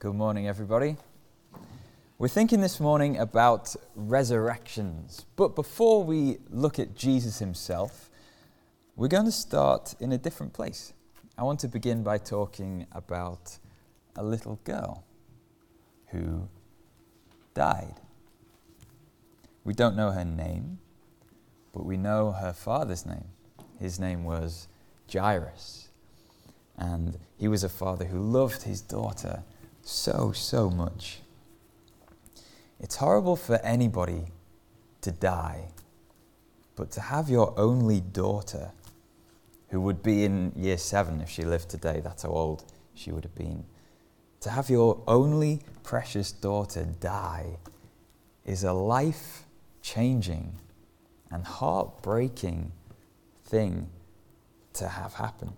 Good morning, everybody. We're thinking this morning about resurrections. But before we look at Jesus himself, we're going to start in a different place. I want to begin by talking about a little girl who died. We don't know her name, but we know her father's name. His name was Jairus. And he was a father who loved his daughter so, so much. It's horrible for anybody to die, but to have your only daughter, who would be in year seven if she lived today, that's how old she would have been, to have your only precious daughter die is a life changing and heartbreaking thing to have happen.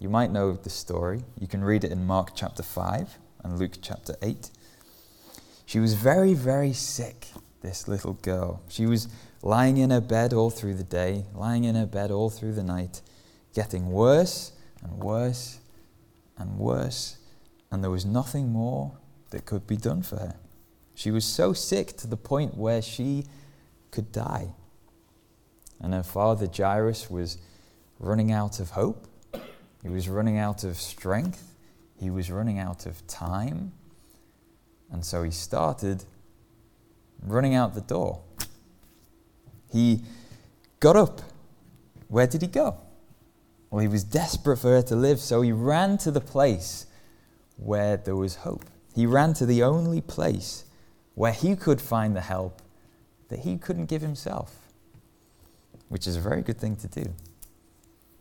You might know the story. You can read it in Mark chapter 5 and Luke chapter 8. She was very, very sick, this little girl. She was lying in her bed all through the day, lying in her bed all through the night, getting worse and worse and worse, and there was nothing more that could be done for her. She was so sick to the point where she could die. And her father, Jairus, was running out of hope. He was running out of strength. He was running out of time. And so he started running out the door. He got up. Where did he go? Well, he was desperate for her to live, so he ran to the place where there was hope. He ran to the only place where he could find the help that he couldn't give himself, which is a very good thing to do.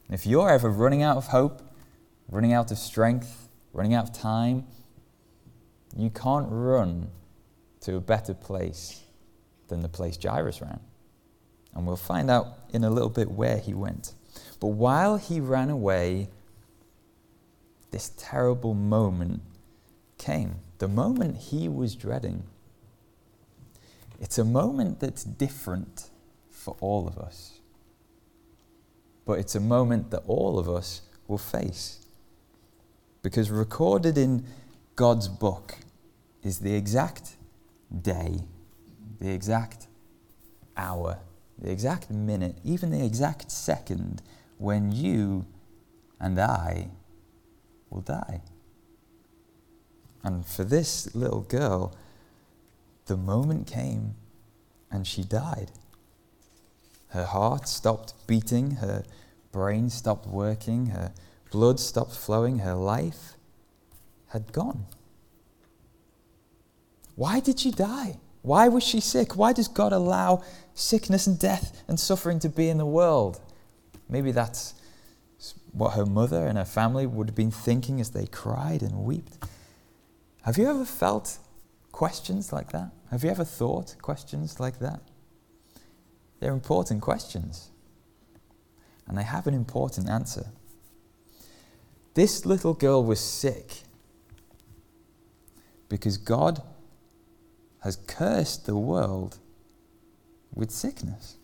If you're ever running out of hope, running out of strength, running out of time, you can't run to a better place than the place Jairus ran. And we'll find out in a little bit where he went. But while he ran away, this terrible moment came. The moment he was dreading. It's a moment that's different for all of us. But it's a moment that all of us will face. Because recorded in God's book is the exact day, the exact hour, the exact minute, even the exact second when you and I will die. And for this little girl, the moment came and she died. Her heart stopped beating, her brain stopped working, her blood stopped flowing, her life had gone. Why did she die? Why was she sick? Why does God allow sickness and death and suffering to be in the world? Maybe that's what her mother and her family would have been thinking as they cried and wept. Have you ever felt questions like that? Have you ever thought questions like that? They're important questions, and they have an important answer. This little girl was sick because God has cursed the world with sickness.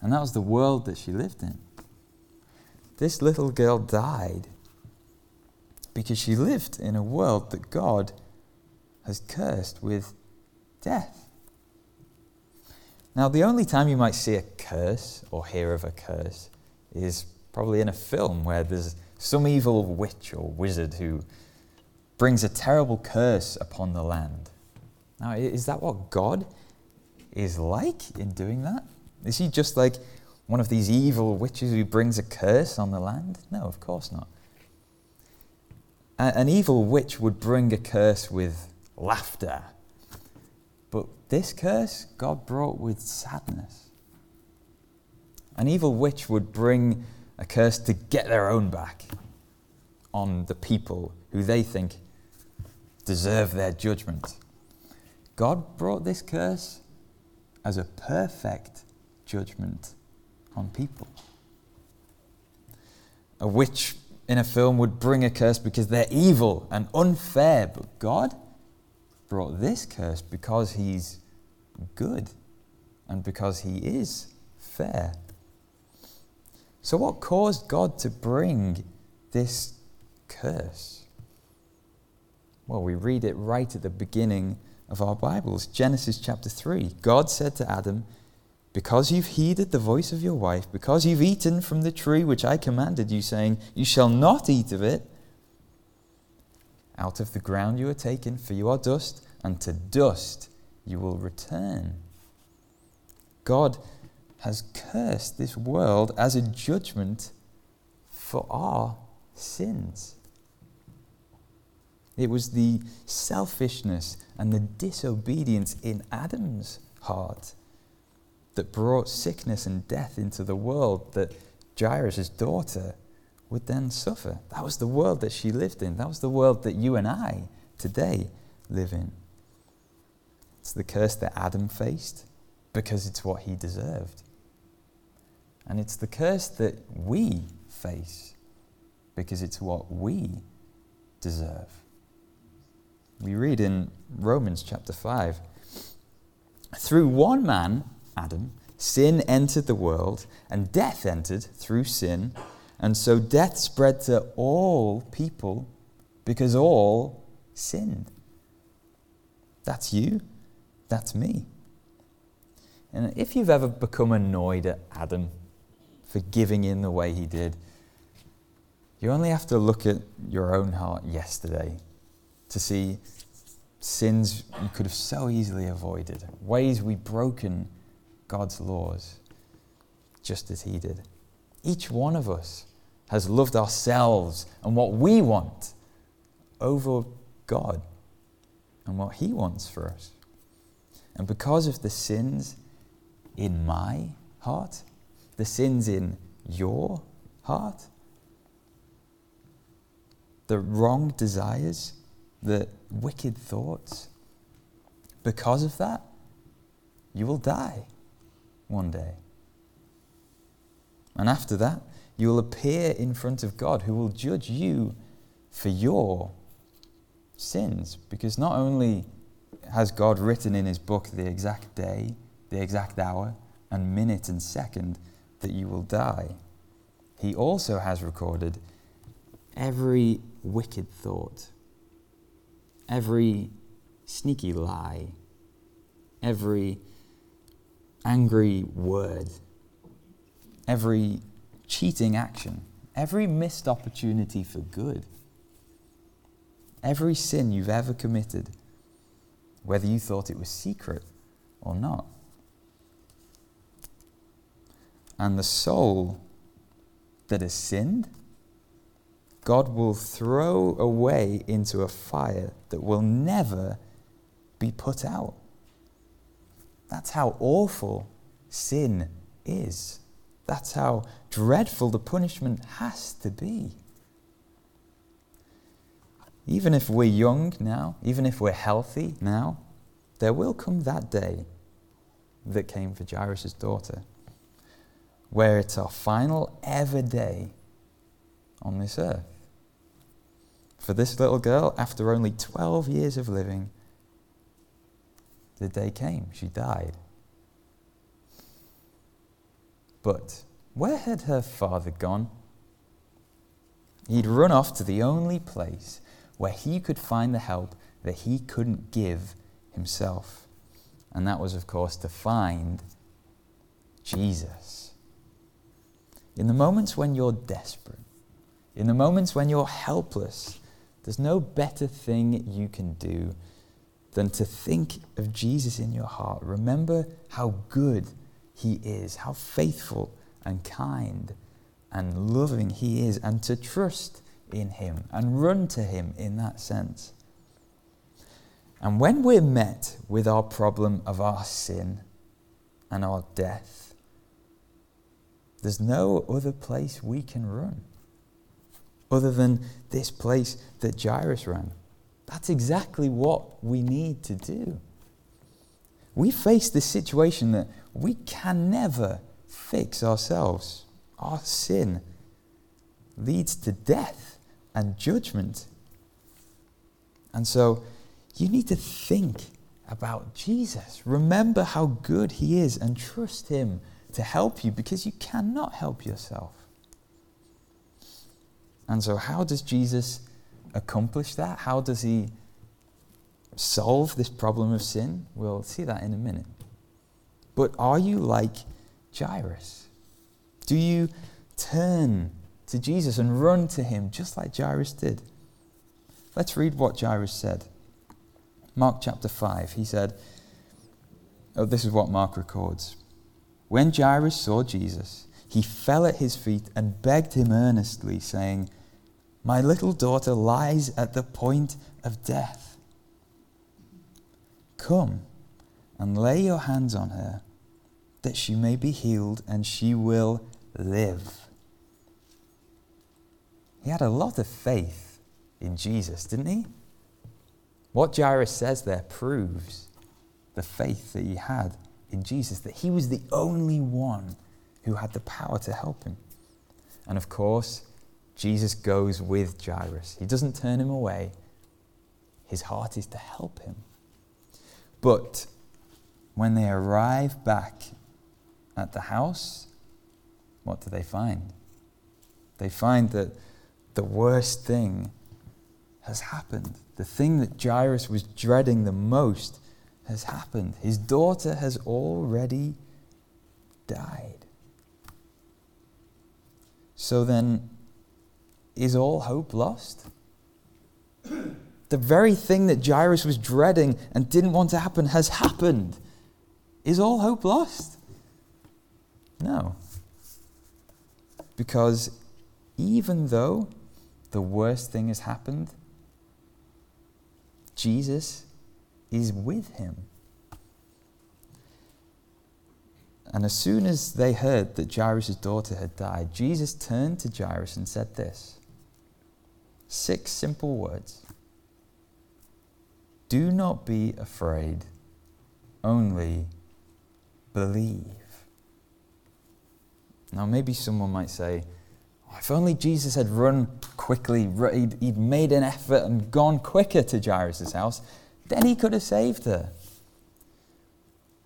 And that was the world that she lived in. This little girl died because she lived in a world that God has cursed with death. Now, the only time you might see a curse or hear of a curse is probably in a film where there's some evil witch or wizard who brings a terrible curse upon the land. Now, is that what God is like in doing that? Is he just like one of these evil witches who brings a curse on the land? No, of course not. an evil witch would bring a curse with laughter. But this curse, God brought with sadness. An evil witch would bring a curse to get their own back on the people who they think deserve their judgment. God brought this curse as a perfect judgment on people. A witch in a film would bring a curse because they're evil and unfair, but God brought this curse because He's good and because He is fair. So, what caused God to bring this curse? Well, we read it right at the beginning of our Bibles. Genesis chapter 3. God said to Adam, Because you've heeded the voice of your wife, because you've eaten from the tree which I commanded you, saying, You shall not eat of it, out of the ground you are taken, for you are dust, and to dust you will return. God has cursed this world as a judgment for our sins. It was the selfishness and the disobedience in Adam's heart that brought sickness and death into the world that Jairus' daughter would then suffer. That was the world that she lived in. That was the world that you and I today live in. It's the curse that Adam faced because it's what he deserved. And it's the curse that we face because it's what we deserve. We read in Romans chapter 5 Through one man, Adam, sin entered the world, and death entered through sin. And so death spread to all people because all sinned. That's you. That's me. And if you've ever become annoyed at Adam for giving in the way he did, you only have to look at your own heart yesterday to see sins you could have so easily avoided, ways we've broken God's laws, just as he did. Each one of us has loved ourselves and what we want over God and what he wants for us. And because of the sins in my heart, the sins in your heart, the wrong desires, the wicked thoughts, because of that, you will die one day. And after that, you will appear in front of God who will judge you for your sins. Because not only has God written in his book the exact day, the exact hour, and minute and second that you will die, he also has recorded every wicked thought, every sneaky lie, every angry word, every cheating action, every missed opportunity for good, every sin you've ever committed, whether you thought it was secret or not. And the soul that has sinned, God will throw away into a fire that will never be put out. That's how awful sin is. That's how dreadful the punishment has to be. Even if we're young now, even if we're healthy now, there will come that day that came for Jairus' daughter, where it's our final ever day on this earth. For this little girl, after only 12 years of living, the day came. She died. But where had her father gone? He'd run off to the only place where he could find the help that he couldn't give himself. And that was, of course, to find Jesus. In the moments when you're desperate, in the moments when you're helpless, there's no better thing you can do than to think of Jesus in your heart. Remember how good he is, how faithful and kind and loving He is, and to trust in Him and run to Him in that sense. And when we're met with our problem of our sin and our death, there's no other place we can run other than this place that Jairus ran. That's exactly what we need to do. We face this situation that we can never fix ourselves. Our sin leads to death and judgment. And so you need to think about Jesus. Remember how good he is and trust him to help you because you cannot help yourself. And so, how does Jesus accomplish that? How does he solve this problem of sin? We'll see that in a minute. But are you like Jairus? Do you turn to Jesus and run to him just like Jairus did? Let's read what Jairus said. Mark chapter 5, he said, Oh, this is what Mark records. When Jairus saw Jesus, he fell at his feet and begged him earnestly, saying, My little daughter lies at the point of death. Come and lay your hands on her, that she may be healed and she will live. He had a lot of faith in Jesus, didn't he? What Jairus says there proves the faith that he had in Jesus, that he was the only one who had the power to help him. And of course, Jesus goes with Jairus. He doesn't turn him away, his heart is to help him. But when they arrive back at the house, what do they find? They find that the worst thing has happened. The thing that Jairus was dreading the most has happened. His daughter has already died. So then, is all hope lost? The very thing that Jairus was dreading and didn't want to happen has happened. Is all hope lost? No. Because even though the worst thing has happened, Jesus is with him. And as soon as they heard that Jairus' daughter had died, Jesus turned to Jairus and said this six simple words Do not be afraid, only believe. Now, maybe someone might say, oh, if only Jesus had run quickly, he'd, he'd made an effort and gone quicker to Jairus' house, then he could have saved her.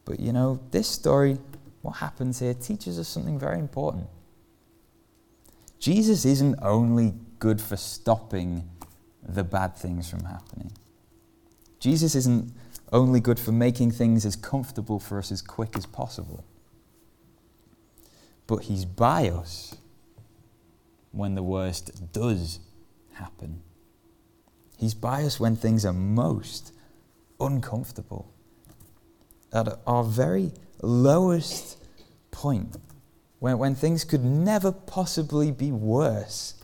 But you know, this story, what happens here, teaches us something very important. Jesus isn't only good for stopping the bad things from happening. Jesus isn't only good for making things as comfortable for us as quick as possible. But He's by us when the worst does happen. He's by us when things are most uncomfortable. At our very lowest point, when, when things could never possibly be worse.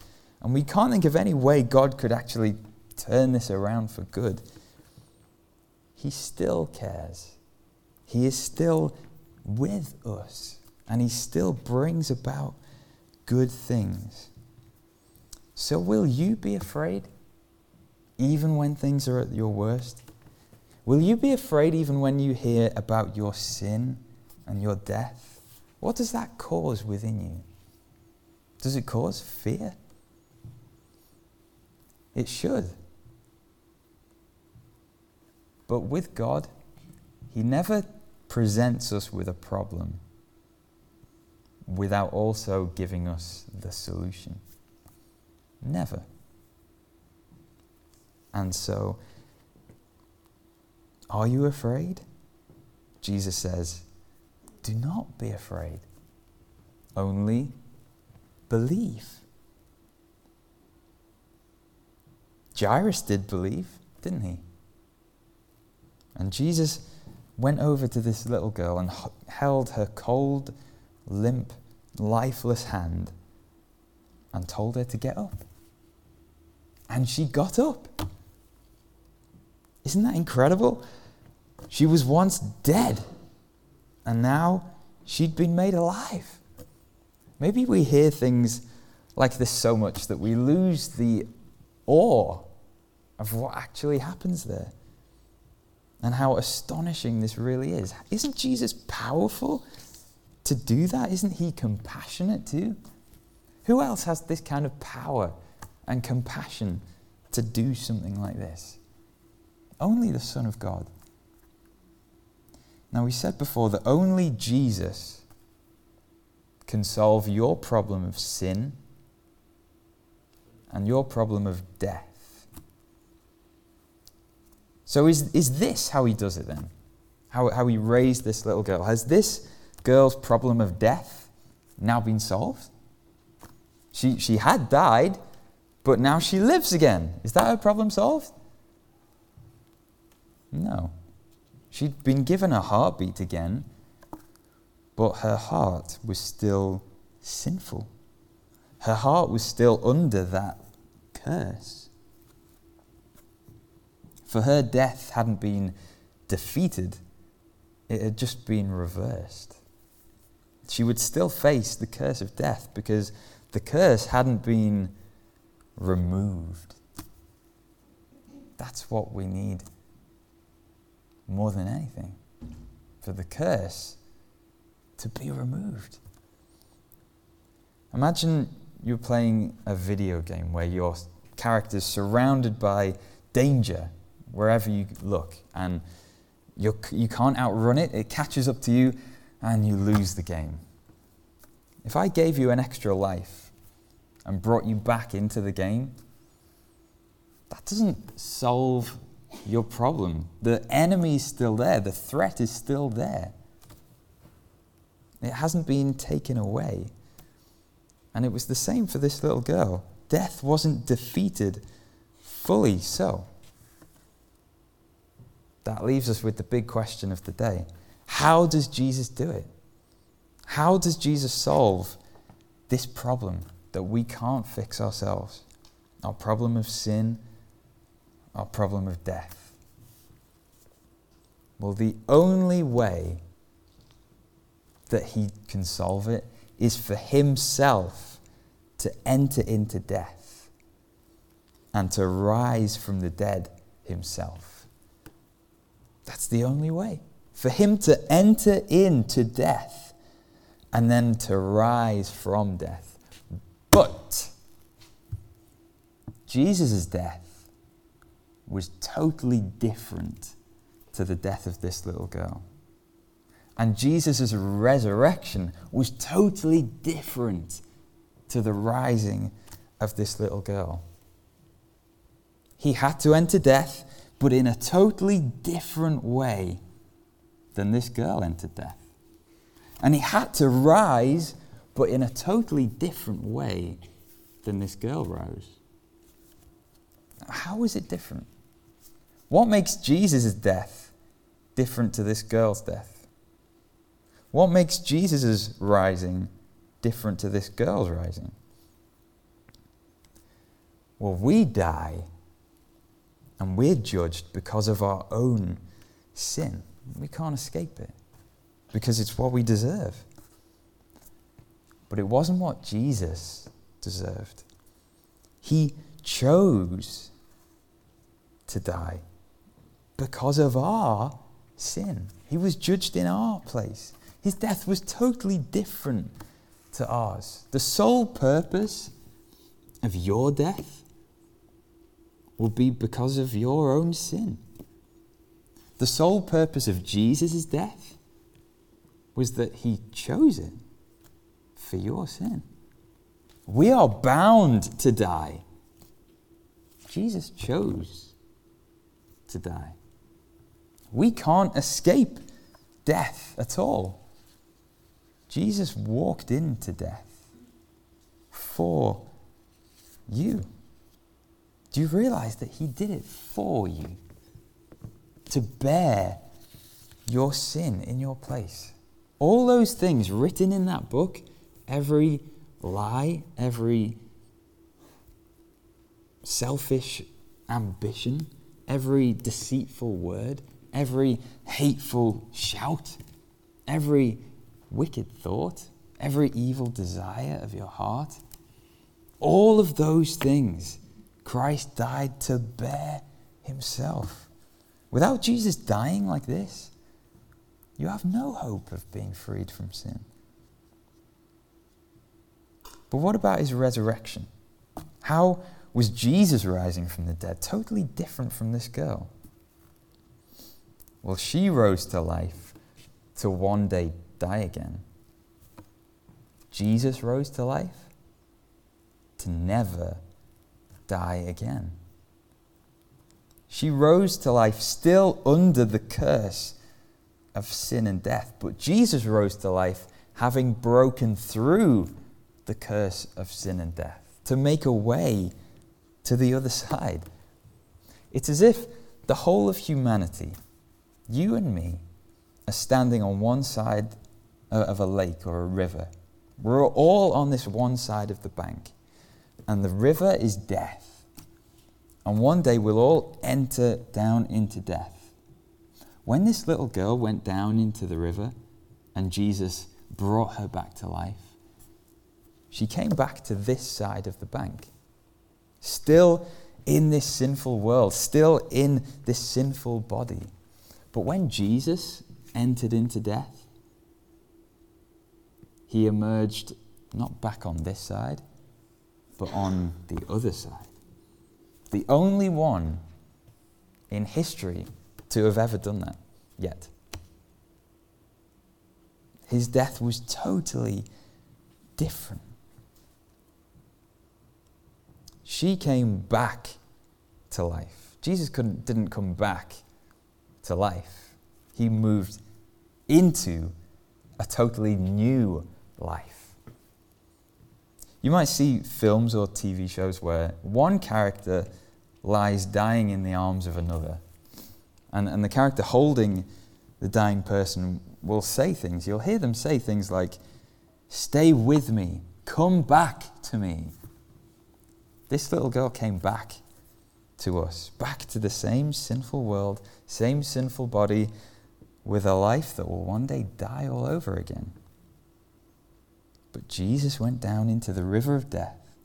And we can't think of any way God could actually turn this around for good. He still cares. He is still with us. And He still brings about good things. So, will you be afraid even when things are at your worst? Will you be afraid even when you hear about your sin and your death? What does that cause within you? Does it cause fear? It should. But with God, He never presents us with a problem without also giving us the solution. Never. And so, are you afraid? Jesus says, Do not be afraid, only believe. Jairus did believe, didn't he? And Jesus went over to this little girl and held her cold, limp, lifeless hand and told her to get up. And she got up. Isn't that incredible? She was once dead, and now she'd been made alive. Maybe we hear things like this so much that we lose the awe of what actually happens there and how astonishing this really is. Isn't Jesus powerful to do that? Isn't he compassionate too? Who else has this kind of power and compassion to do something like this? Only the Son of God. Now, we said before that only Jesus can solve your problem of sin and your problem of death. So, is, is this how he does it then? How, how he raised this little girl? Has this girl's problem of death now been solved? She, she had died, but now she lives again. Is that her problem solved? No. She'd been given a heartbeat again, but her heart was still sinful. Her heart was still under that curse. For her death hadn't been defeated, it had just been reversed. She would still face the curse of death because the curse hadn't been removed. That's what we need more than anything for the curse to be removed. Imagine you're playing a video game where your character is surrounded by danger wherever you look, and you're, you can't outrun it, it catches up to you, and you lose the game. If I gave you an extra life and brought you back into the game, that doesn't solve your problem. The enemy is still there, the threat is still there. It hasn't been taken away. And it was the same for this little girl. Death wasn't defeated fully so. That leaves us with the big question of the day How does Jesus do it? How does Jesus solve this problem that we can't fix ourselves? Our problem of sin, our problem of death. Well, the only way that he can solve it is for himself to enter into death and to rise from the dead himself. That's the only way. For him to enter into death and then to rise from death. But Jesus' death was totally different to the death of this little girl. And Jesus' resurrection was totally different to the rising of this little girl. He had to enter death, but in a totally different way than this girl entered death. And he had to rise, but in a totally different way than this girl rose. How was it different? What makes Jesus' death different to this girl's death? What makes Jesus' rising different to this girl's rising? Well, we die and we're judged because of our own sin. We can't escape it because it's what we deserve. But it wasn't what Jesus deserved. He chose to die because of our sin. He was judged in our place. His death was totally different to ours. The sole purpose of your death will be because of your own sin. The sole purpose of Jesus' death was that he chose it for your sin. We are bound to die. Jesus chose to die. We can't escape death at all. Jesus walked into death for you. Do you realize that He did it for you? To bear your sin in your place. All those things written in that book, every lie, every selfish ambition, every deceitful word, every hateful shout, every wicked thought, every evil desire of your heart, all of those things Christ died to bear himself. Without Jesus dying like this, you have no hope of being freed from sin. But what about his resurrection? How was Jesus rising from the dead? Totally different from this girl. Well, she rose to life to one day die again. Jesus rose to life to never die again. She rose to life still under the curse of sin and death. But Jesus rose to life having broken through the curse of sin and death to make a way to the other side. It's as if the whole of humanity, you and me, are standing on one side of a lake or a river. We're all on this one side of the bank, and the river is death. And one day we'll all enter down into death. When this little girl went down into the river and Jesus brought her back to life, she came back to this side of the bank. Still in this sinful world, still in this sinful body. But when Jesus entered into death, he emerged not back on this side, but on the other side. The only one in history to have ever done that yet. His death was totally different. She came back to life. Jesus couldn't, didn't come back to life. He moved into a totally new life. You might see films or TV shows where one character lies dying in the arms of another, and, and the character holding the dying person will say things. You'll hear them say things like, Stay with me, come back to me. This little girl came back to us, back to the same sinful world, same sinful body, with a life that will one day die all over again. But Jesus went down into the river of death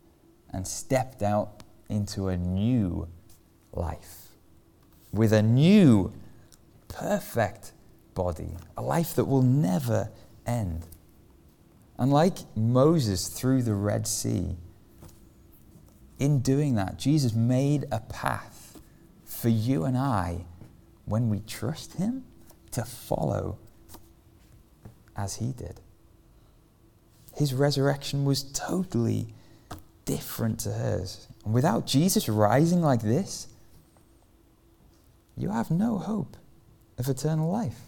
and stepped out into a new life with a new, perfect body, a life that will never end. And like Moses through the Red Sea, in doing that, Jesus made a path for you and I, when we trust Him, to follow as He did. His resurrection was totally different to hers. And without Jesus rising like this, you have no hope of eternal life.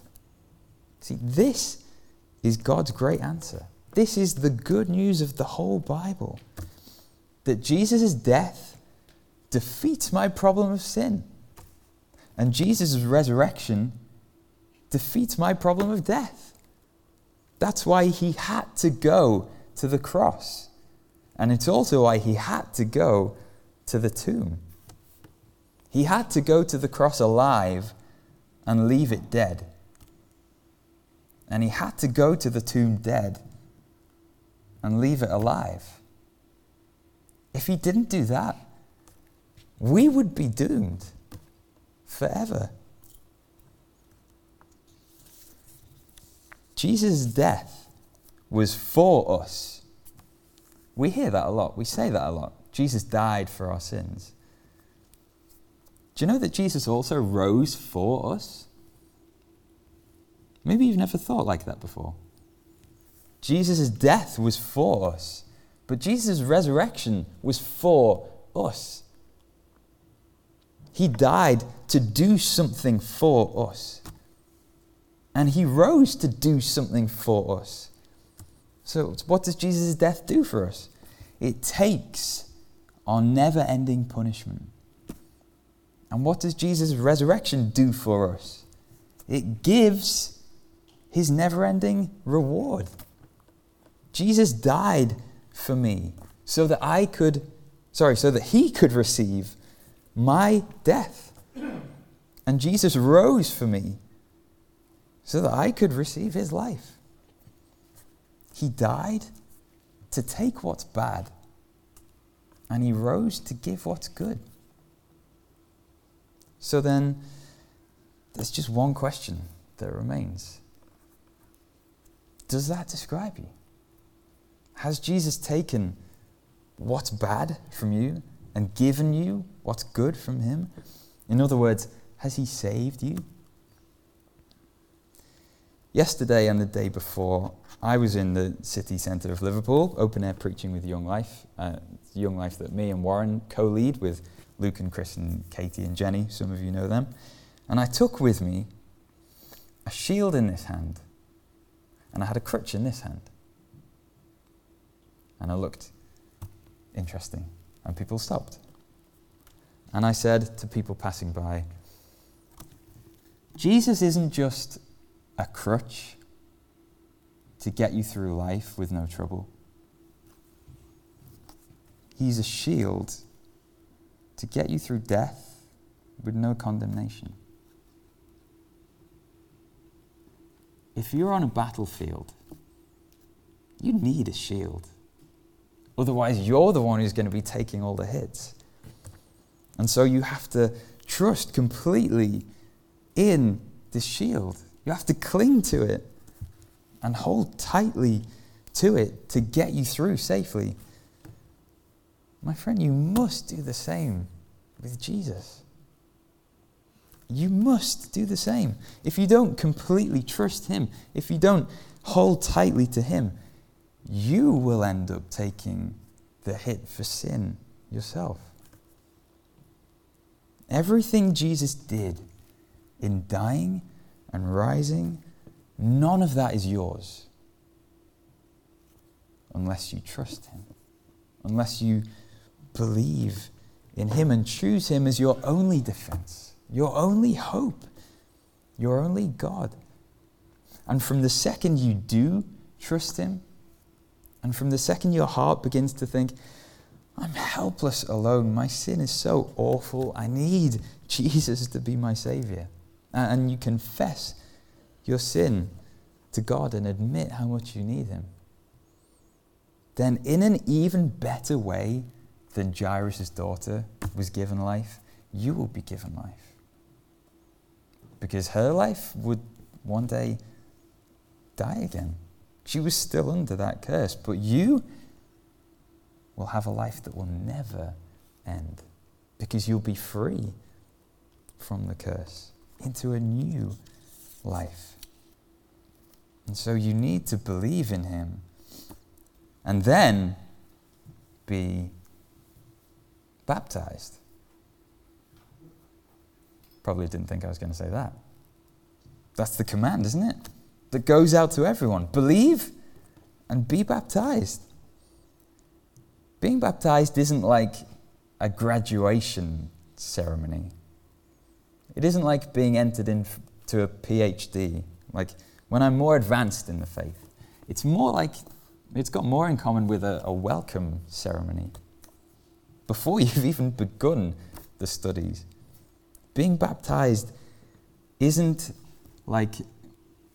See, this is God's great answer. This is the good news of the whole Bible that Jesus' death defeats my problem of sin. And Jesus' resurrection defeats my problem of death. That's why he had to go to the cross. And it's also why he had to go to the tomb. He had to go to the cross alive and leave it dead. And he had to go to the tomb dead and leave it alive. If he didn't do that, we would be doomed forever. Jesus' death was for us. We hear that a lot. We say that a lot. Jesus died for our sins. Do you know that Jesus also rose for us? Maybe you've never thought like that before. Jesus' death was for us. But Jesus' resurrection was for us. He died to do something for us. And he rose to do something for us. So, what does Jesus' death do for us? It takes our never ending punishment. And what does Jesus' resurrection do for us? It gives his never ending reward. Jesus died for me so that I could, sorry, so that he could receive my death. And Jesus rose for me so that I could receive his life. He died to take what's bad, and he rose to give what's good. So then, there's just one question that remains Does that describe you? Has Jesus taken what's bad from you and given you what's good from Him? In other words, has He saved you? Yesterday and the day before, I was in the city centre of Liverpool, open air preaching with Young Life. Uh, Young Life that me and Warren co lead with Luke and Chris and Katie and Jenny. Some of you know them. And I took with me a shield in this hand, and I had a crutch in this hand. And I looked interesting, and people stopped. And I said to people passing by, Jesus isn't just a crutch to get you through life with no trouble. He's a shield to get you through death with no condemnation. If you're on a battlefield, you need a shield. Otherwise, you're the one who's going to be taking all the hits. And so you have to trust completely in this shield. You have to cling to it and hold tightly to it to get you through safely. My friend, you must do the same with Jesus. You must do the same. If you don't completely trust Him, if you don't hold tightly to Him, you will end up taking the hit for sin yourself. Everything Jesus did in dying and rising, none of that is yours unless you trust Him, unless you believe in Him and choose Him as your only defense, your only hope, your only God. And from the second you do trust Him, and from the second your heart begins to think, I'm helpless alone, my sin is so awful, I need Jesus to be my Savior. And you confess your sin to God and admit how much you need Him. Then, in an even better way than Jairus' daughter was given life, you will be given life. Because her life would one day die again. She was still under that curse, but you will have a life that will never end because you'll be free from the curse into a new life. And so you need to believe in him and then be baptized. Probably didn't think I was going to say that. That's the command, isn't it? That goes out to everyone. Believe and be baptized. Being baptized isn't like a graduation ceremony. It isn't like being entered into a PhD. Like when I'm more advanced in the faith, it's more like it's got more in common with a, a welcome ceremony. Before you've even begun the studies, being baptized isn't like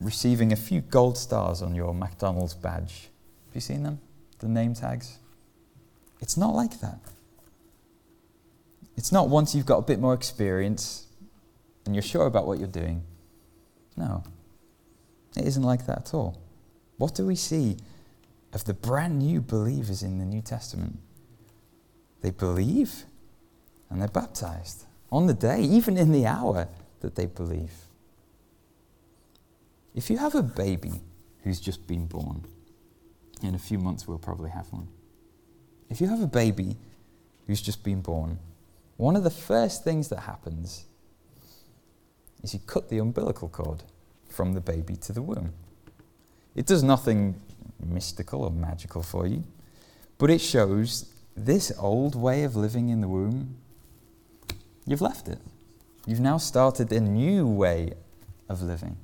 receiving a few gold stars on your McDonald's badge. Have you seen them? The name tags? It's not like that. It's not once you've got a bit more experience and you're sure about what you're doing. No, it isn't like that at all. What do we see of the brand new believers in the New Testament? They believe and they're baptized on the day, even in the hour that they believe. If you have a baby who's just been born, in a few months we'll probably have one. If you have a baby who's just been born, one of the first things that happens is you cut the umbilical cord from the baby to the womb. It does nothing mystical or magical for you, but it shows this old way of living in the womb, you've left it. You've now started a new way of living.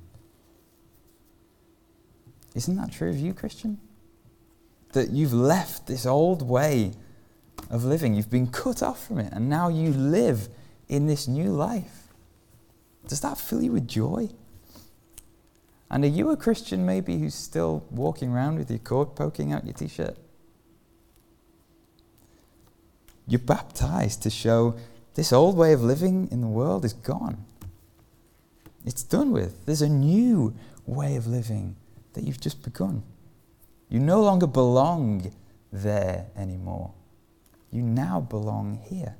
Isn't that true of you, Christian? That you've left this old way of living, you've been cut off from it, and now you live in this new life. Does that fill you with joy? And are you a Christian maybe who's still walking around with your cord poking out your t shirt? You're baptized to show this old way of living in the world is gone. It's done with. There's a new way of living that you've just begun. You no longer belong there anymore. You now belong here.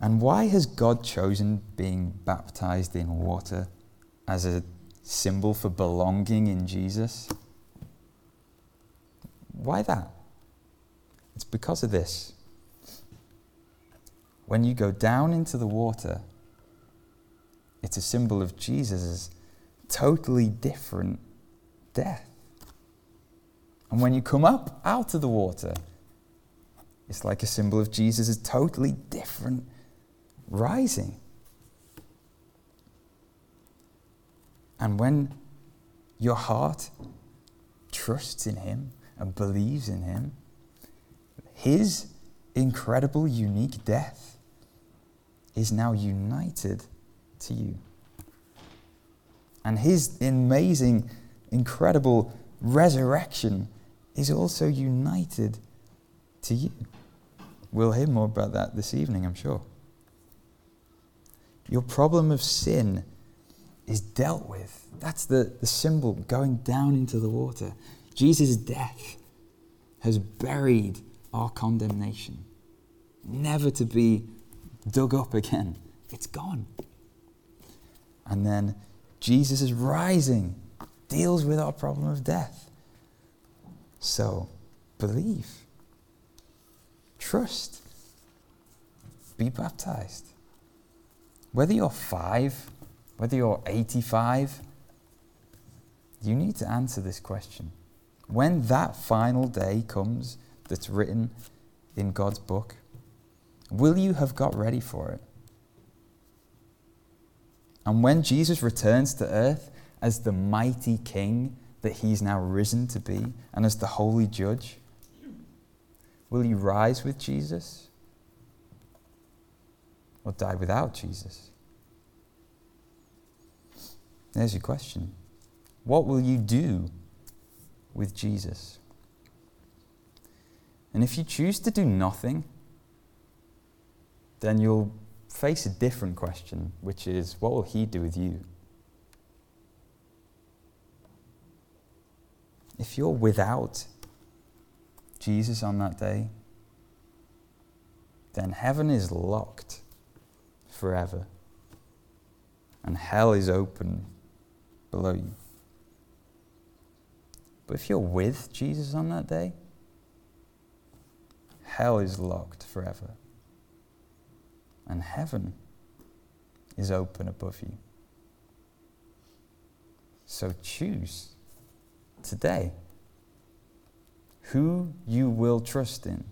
And why has God chosen being baptized in water as a symbol for belonging in Jesus. Why that? It's because of this. When you go down into the water, it's a symbol of Jesus' totally different death. And when you come up out of the water, it's like a symbol of Jesus' totally different rising. And when your heart trusts in Him and believes in Him, His incredible, unique death is now united to you. And His amazing, incredible resurrection is also united to you. We'll hear more about that this evening, I'm sure. Your problem of sin is dealt with. That's the, the symbol going down into the water. Jesus' death has buried our condemnation, never to be dug up again. It's gone. And then Jesus is rising, deals with our problem of death. So, believe, trust, be baptized. Whether you're five, whether you're 85, you need to answer this question. When that final day comes that's written in God's book, will you have got ready for it? And when Jesus returns to earth as the mighty king that he's now risen to be and as the holy judge, will you rise with Jesus or die without Jesus? There's your question. What will you do with Jesus? And if you choose to do nothing, then you'll face a different question, which is what will he do with you? If you're without Jesus on that day, then heaven is locked forever, and hell is open below you. But if you're with Jesus on that day, hell is locked forever. And heaven is open above you. So choose today who you will trust in